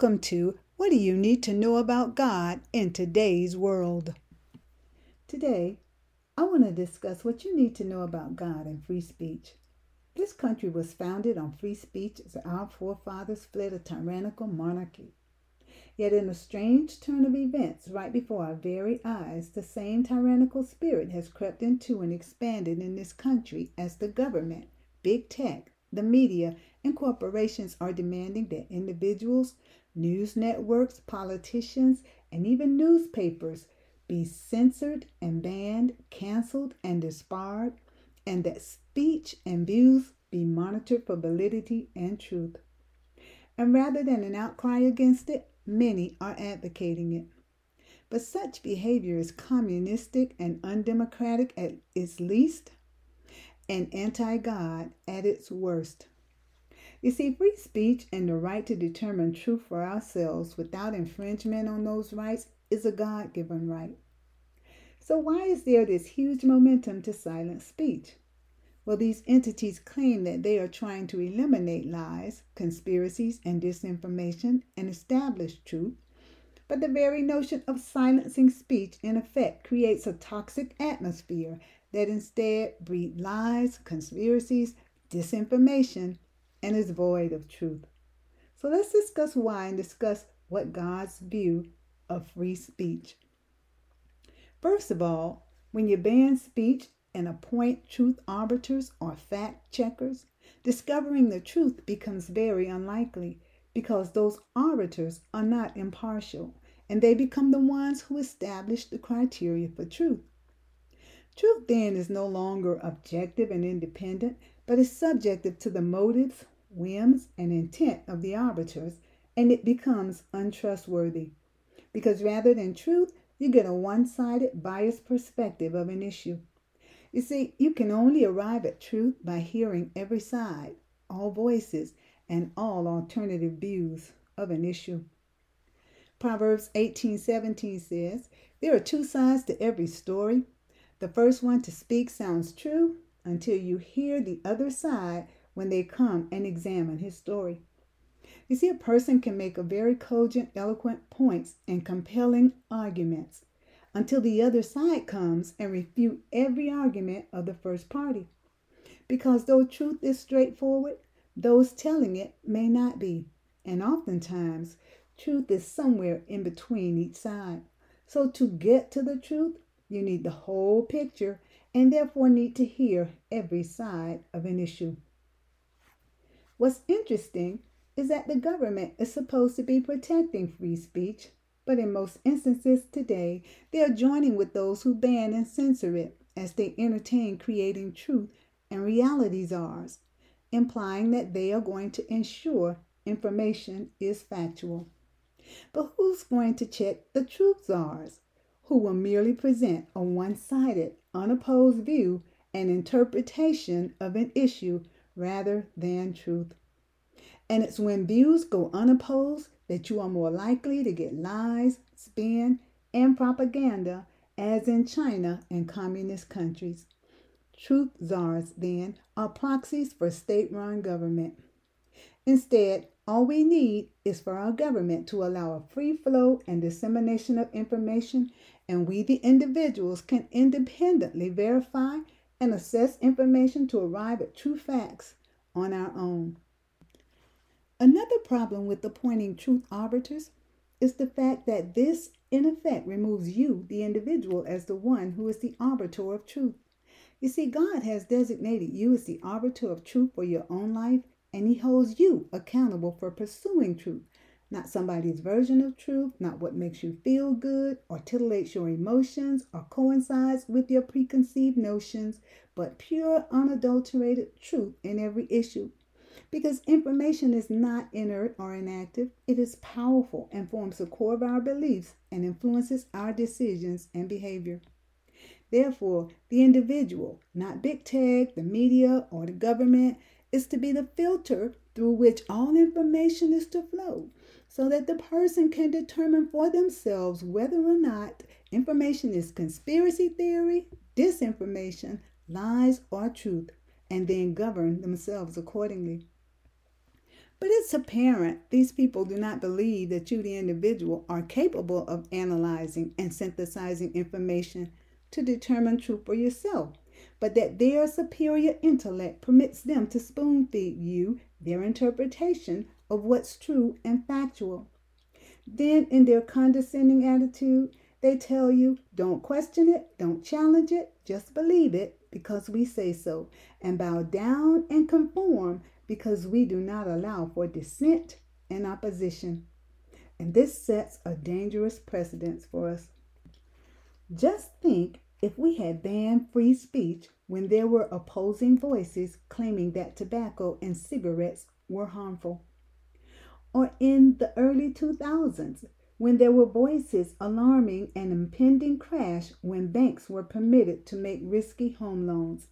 Welcome to What Do You Need to Know About God in Today's World? Today, I want to discuss what you need to know about God and free speech. This country was founded on free speech as our forefathers fled a tyrannical monarchy. Yet, in a strange turn of events, right before our very eyes, the same tyrannical spirit has crept into and expanded in this country as the government, big tech, the media, and corporations are demanding that individuals, news networks, politicians, and even newspapers be censored and banned, canceled and disbarred, and that speech and views be monitored for validity and truth. And rather than an outcry against it, many are advocating it. But such behavior is communistic and undemocratic at its least, and anti God at its worst. You see, free speech and the right to determine truth for ourselves without infringement on those rights is a God given right. So, why is there this huge momentum to silence speech? Well, these entities claim that they are trying to eliminate lies, conspiracies, and disinformation and establish truth. But the very notion of silencing speech, in effect, creates a toxic atmosphere that instead breeds lies, conspiracies, disinformation, and is void of truth. So let's discuss why and discuss what God's view of free speech. First of all, when you ban speech and appoint truth arbiters or fact checkers, discovering the truth becomes very unlikely because those arbiters are not impartial and they become the ones who establish the criteria for truth. Truth then is no longer objective and independent, but is subjective to the motives, whims, and intent of the arbiters, and it becomes untrustworthy. Because rather than truth, you get a one sided, biased perspective of an issue. You see, you can only arrive at truth by hearing every side, all voices, and all alternative views of an issue. Proverbs 18:17 says, "There are two sides to every story. The first one to speak sounds true until you hear the other side when they come and examine his story. You see, a person can make a very cogent, eloquent points and compelling arguments until the other side comes and refute every argument of the first party. Because though truth is straightforward, those telling it may not be. And oftentimes, truth is somewhere in between each side. So to get to the truth, you need the whole picture and therefore need to hear every side of an issue. What's interesting is that the government is supposed to be protecting free speech, but in most instances today, they are joining with those who ban and censor it as they entertain creating truth and reality czars, implying that they are going to ensure information is factual. But who's going to check the truth czars, who will merely present a one sided, unopposed view and interpretation of an issue rather than truth. And it's when views go unopposed that you are more likely to get lies, spin, and propaganda, as in China and communist countries. Truth czars, then, are proxies for state run government. Instead, all we need is for our government to allow a free flow and dissemination of information, and we, the individuals, can independently verify and assess information to arrive at true facts on our own. Another problem with appointing truth arbiters is the fact that this, in effect, removes you, the individual, as the one who is the arbiter of truth. You see, God has designated you as the arbiter of truth for your own life, and He holds you accountable for pursuing truth, not somebody's version of truth, not what makes you feel good or titillates your emotions or coincides with your preconceived notions, but pure, unadulterated truth in every issue. Because information is not inert or inactive, it is powerful and forms the core of our beliefs and influences our decisions and behavior. Therefore, the individual, not big tech, the media, or the government, is to be the filter through which all information is to flow so that the person can determine for themselves whether or not information is conspiracy theory, disinformation, lies, or truth, and then govern themselves accordingly. But it's apparent these people do not believe that you, the individual, are capable of analyzing and synthesizing information to determine truth for yourself, but that their superior intellect permits them to spoon feed you their interpretation of what's true and factual. Then, in their condescending attitude, they tell you don't question it, don't challenge it, just believe it because we say so, and bow down and conform because we do not allow for dissent and opposition. And this sets a dangerous precedence for us. Just think if we had banned free speech when there were opposing voices claiming that tobacco and cigarettes were harmful. Or in the early 2000s, when there were voices alarming an impending crash when banks were permitted to make risky home loans.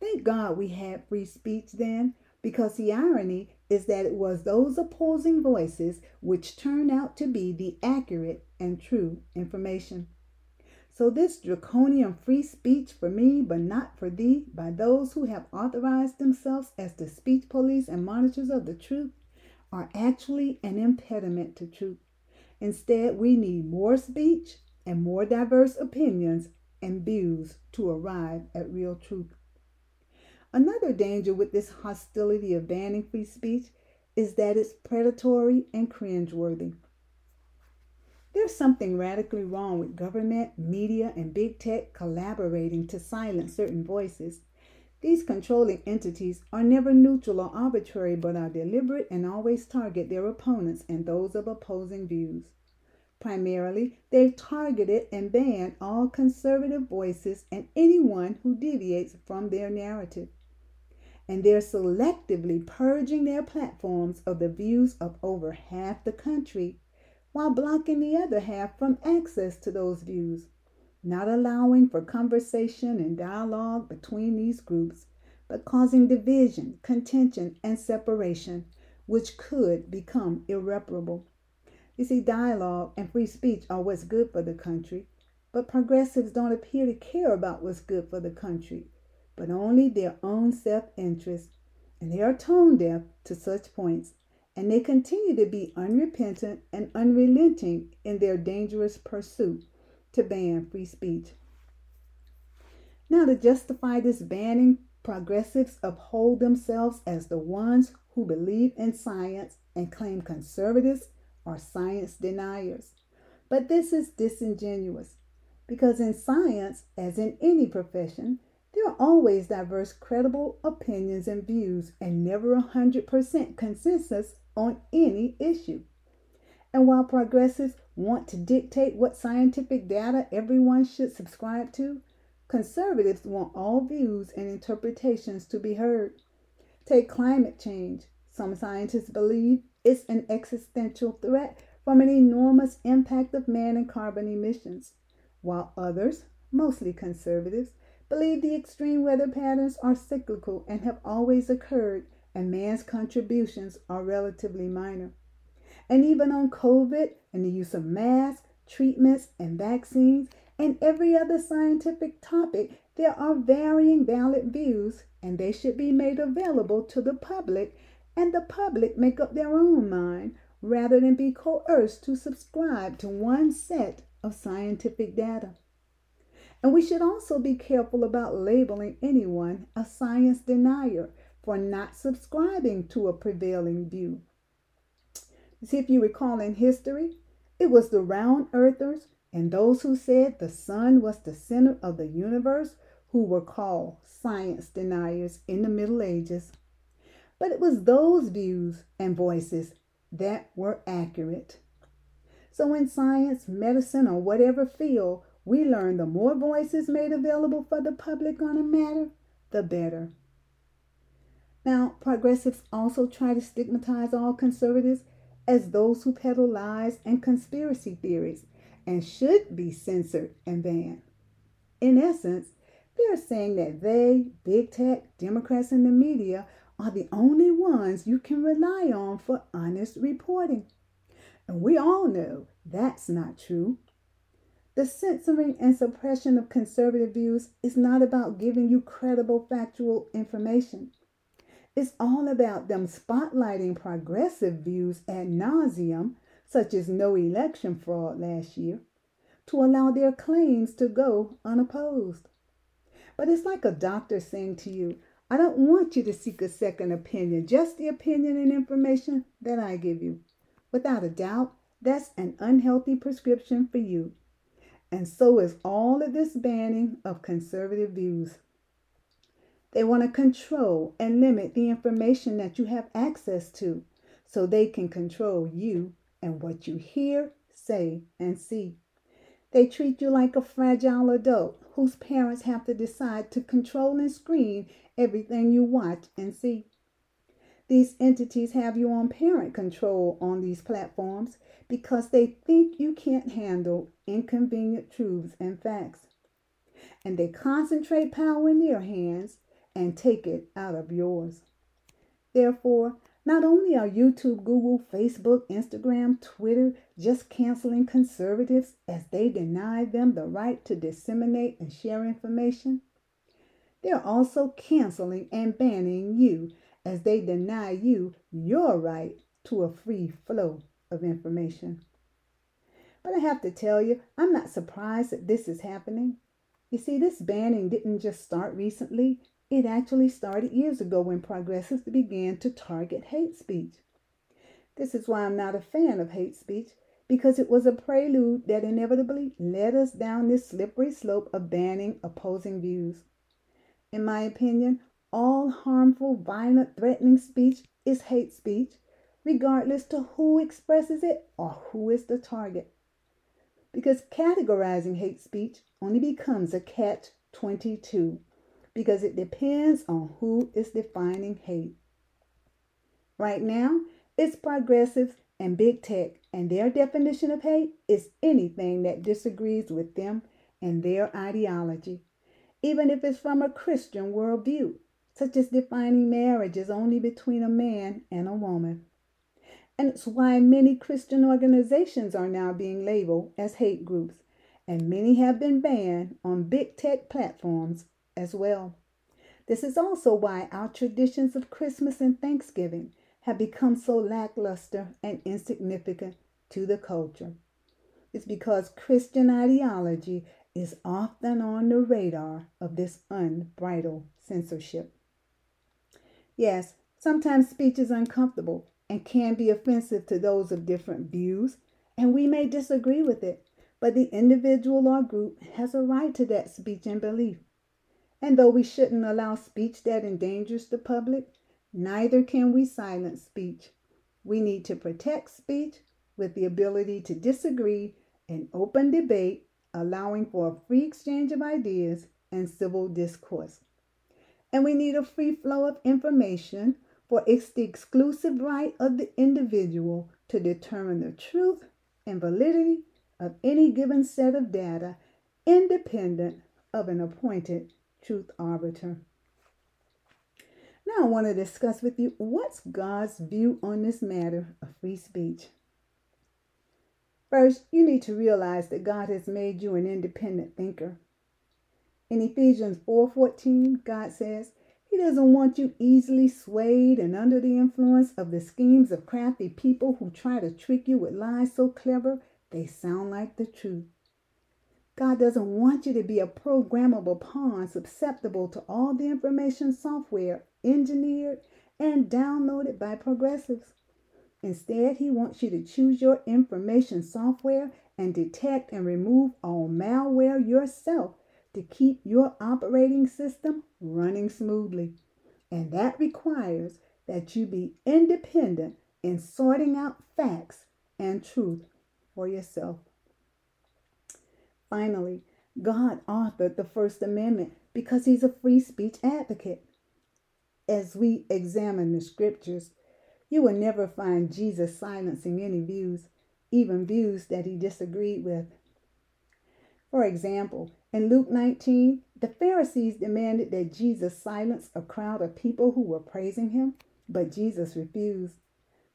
Thank God we had free speech then, because the irony is that it was those opposing voices which turned out to be the accurate and true information. So, this draconian free speech for me, but not for thee, by those who have authorized themselves as the speech police and monitors of the truth, are actually an impediment to truth. Instead, we need more speech and more diverse opinions and views to arrive at real truth. Another danger with this hostility of banning free speech is that it's predatory and cringeworthy. There's something radically wrong with government, media, and big tech collaborating to silence certain voices. These controlling entities are never neutral or arbitrary, but are deliberate and always target their opponents and those of opposing views. Primarily, they've targeted and banned all conservative voices and anyone who deviates from their narrative and they're selectively purging their platforms of the views of over half the country while blocking the other half from access to those views, not allowing for conversation and dialogue between these groups, but causing division, contention, and separation, which could become irreparable. You see, dialogue and free speech are what's good for the country, but progressives don't appear to care about what's good for the country but only their own self interest, and they are tone deaf to such points, and they continue to be unrepentant and unrelenting in their dangerous pursuit to ban free speech. Now, to justify this banning, progressives uphold themselves as the ones who believe in science and claim conservatives are science deniers. But this is disingenuous because in science, as in any profession, there are always diverse, credible opinions and views, and never a 100% consensus on any issue. And while progressives want to dictate what scientific data everyone should subscribe to, conservatives want all views and interpretations to be heard. Take climate change. Some scientists believe it's an existential threat from an enormous impact of man and carbon emissions, while others, mostly conservatives, believe the extreme weather patterns are cyclical and have always occurred, and man's contributions are relatively minor. And even on COVID and the use of masks, treatments, and vaccines, and every other scientific topic, there are varying valid views, and they should be made available to the public, and the public make up their own mind rather than be coerced to subscribe to one set of scientific data. And we should also be careful about labeling anyone a science denier for not subscribing to a prevailing view. See, if you recall in history, it was the round earthers and those who said the sun was the center of the universe who were called science deniers in the Middle Ages. But it was those views and voices that were accurate. So, in science, medicine, or whatever field we learn the more voices made available for the public on a matter, the better. Now, progressives also try to stigmatize all conservatives as those who peddle lies and conspiracy theories and should be censored and banned. In essence, they're saying that they, big tech, Democrats, and the media are the only ones you can rely on for honest reporting. And we all know that's not true. The censoring and suppression of conservative views is not about giving you credible factual information. It's all about them spotlighting progressive views ad nauseum, such as no election fraud last year, to allow their claims to go unopposed. But it's like a doctor saying to you, I don't want you to seek a second opinion, just the opinion and information that I give you. Without a doubt, that's an unhealthy prescription for you. And so is all of this banning of conservative views. They want to control and limit the information that you have access to so they can control you and what you hear, say, and see. They treat you like a fragile adult whose parents have to decide to control and screen everything you watch and see. These entities have you on parent control on these platforms because they think you can't handle inconvenient truths and facts. And they concentrate power in their hands and take it out of yours. Therefore, not only are YouTube, Google, Facebook, Instagram, Twitter just canceling conservatives as they deny them the right to disseminate and share information, they're also canceling and banning you as they deny you your right to a free flow of information. But I have to tell you, I'm not surprised that this is happening. You see, this banning didn't just start recently, it actually started years ago when progressives began to target hate speech. This is why I'm not a fan of hate speech, because it was a prelude that inevitably led us down this slippery slope of banning opposing views. In my opinion, all harmful, violent, threatening speech is hate speech, regardless to who expresses it or who is the target. Because categorizing hate speech only becomes a catch 22 because it depends on who is defining hate. Right now, it's progressives and big tech, and their definition of hate is anything that disagrees with them and their ideology, even if it's from a Christian worldview such as defining marriage as only between a man and a woman. And it's why many Christian organizations are now being labeled as hate groups, and many have been banned on big tech platforms as well. This is also why our traditions of Christmas and Thanksgiving have become so lackluster and insignificant to the culture. It's because Christian ideology is often on the radar of this unbridled censorship. Yes, sometimes speech is uncomfortable and can be offensive to those of different views, and we may disagree with it, but the individual or group has a right to that speech and belief. And though we shouldn't allow speech that endangers the public, neither can we silence speech. We need to protect speech with the ability to disagree in open debate, allowing for a free exchange of ideas and civil discourse and we need a free flow of information, for it's the exclusive right of the individual to determine the truth and validity of any given set of data, independent of an appointed truth arbiter. Now, I want to discuss with you what's God's view on this matter of free speech. First, you need to realize that God has made you an independent thinker. In Ephesians 4:14, God says, He doesn't want you easily swayed and under the influence of the schemes of crafty people who try to trick you with lies so clever they sound like the truth. God doesn't want you to be a programmable pawn susceptible to all the information software engineered and downloaded by progressives. Instead, He wants you to choose your information software and detect and remove all malware yourself to keep your operating system running smoothly. And that requires that you be independent in sorting out facts and truth for yourself. Finally, God authored the First Amendment because He's a free speech advocate. As we examine the scriptures, you will never find Jesus silencing any views, even views that He disagreed with. For example, in Luke 19, the Pharisees demanded that Jesus silence a crowd of people who were praising him, but Jesus refused.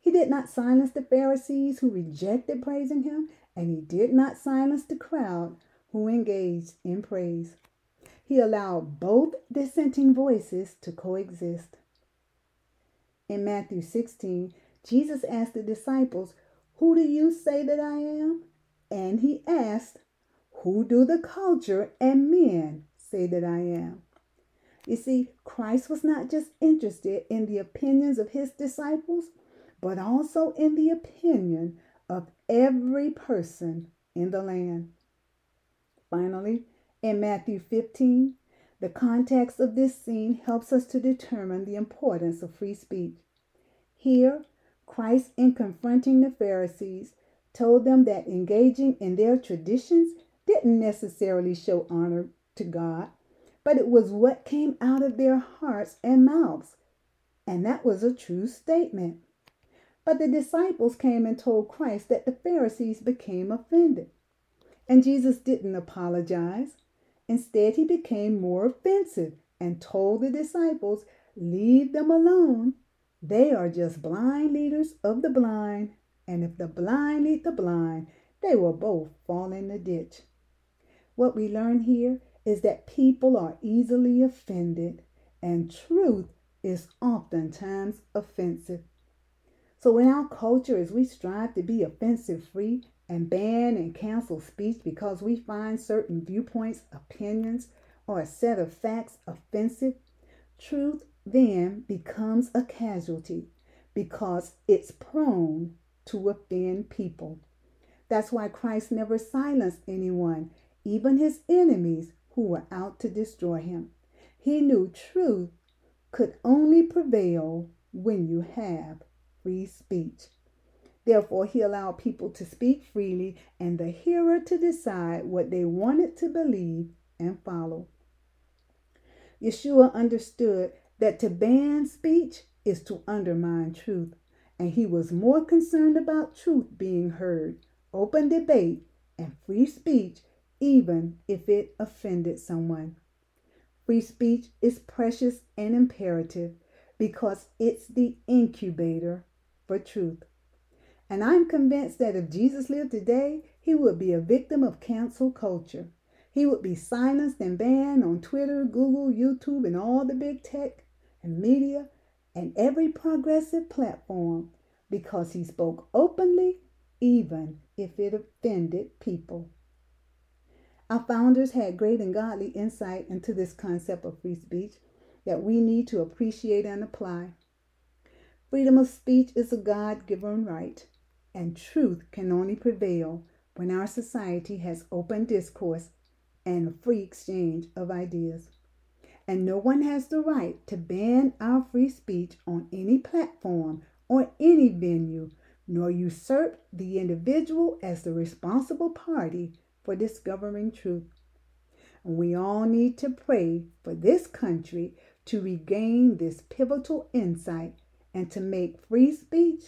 He did not silence the Pharisees who rejected praising him, and he did not silence the crowd who engaged in praise. He allowed both dissenting voices to coexist. In Matthew 16, Jesus asked the disciples, Who do you say that I am? And he asked, Who do the culture and men say that I am? You see, Christ was not just interested in the opinions of his disciples, but also in the opinion of every person in the land. Finally, in Matthew 15, the context of this scene helps us to determine the importance of free speech. Here, Christ, in confronting the Pharisees, told them that engaging in their traditions didn't necessarily show honor to God, but it was what came out of their hearts and mouths. And that was a true statement. But the disciples came and told Christ that the Pharisees became offended. And Jesus didn't apologize. Instead, he became more offensive and told the disciples, Leave them alone. They are just blind leaders of the blind. And if the blind lead the blind, they will both fall in the ditch. What we learn here is that people are easily offended, and truth is oftentimes offensive. So, in our culture, as we strive to be offensive free and ban and cancel speech because we find certain viewpoints, opinions, or a set of facts offensive, truth then becomes a casualty because it's prone to offend people. That's why Christ never silenced anyone, even his enemies who were out to destroy him. He knew truth could only prevail when you have free speech. Therefore, he allowed people to speak freely and the hearer to decide what they wanted to believe and follow. Yeshua understood that to ban speech is to undermine truth, and he was more concerned about truth being heard, open debate, and free speech, even if it offended someone. Free speech is precious and imperative because it's the incubator for truth. And I'm convinced that if Jesus lived today, he would be a victim of cancel culture. He would be silenced and banned on Twitter, Google, YouTube, and all the big tech and media and every progressive platform because he spoke openly, even if it offended people. Our founders had great and godly insight into this concept of free speech that we need to appreciate and apply. Freedom of speech is a God given right, and truth can only prevail when our society has open discourse and a free exchange of ideas. And no one has the right to ban our free speech on any platform or any venue, nor usurp the individual as the responsible party for discovering truth. We all need to pray for this country to regain this pivotal insight and to make free speech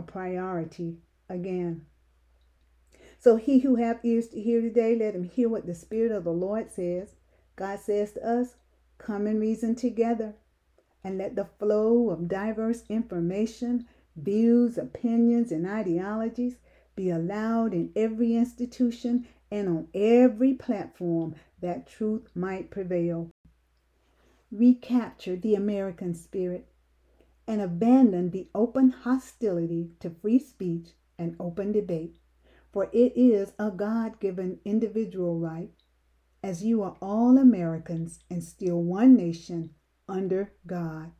a priority again. So he who have ears to hear today, let him hear what the Spirit of the Lord says. God says to us, come and reason together and let the flow of diverse information, views, opinions, and ideologies be allowed in every institution and on every platform that truth might prevail. Recapture the American spirit and abandon the open hostility to free speech and open debate, for it is a God given individual right, as you are all Americans and still one nation under God.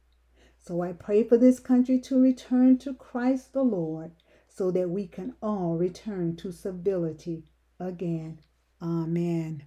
So I pray for this country to return to Christ the Lord so that we can all return to civility again. Amen.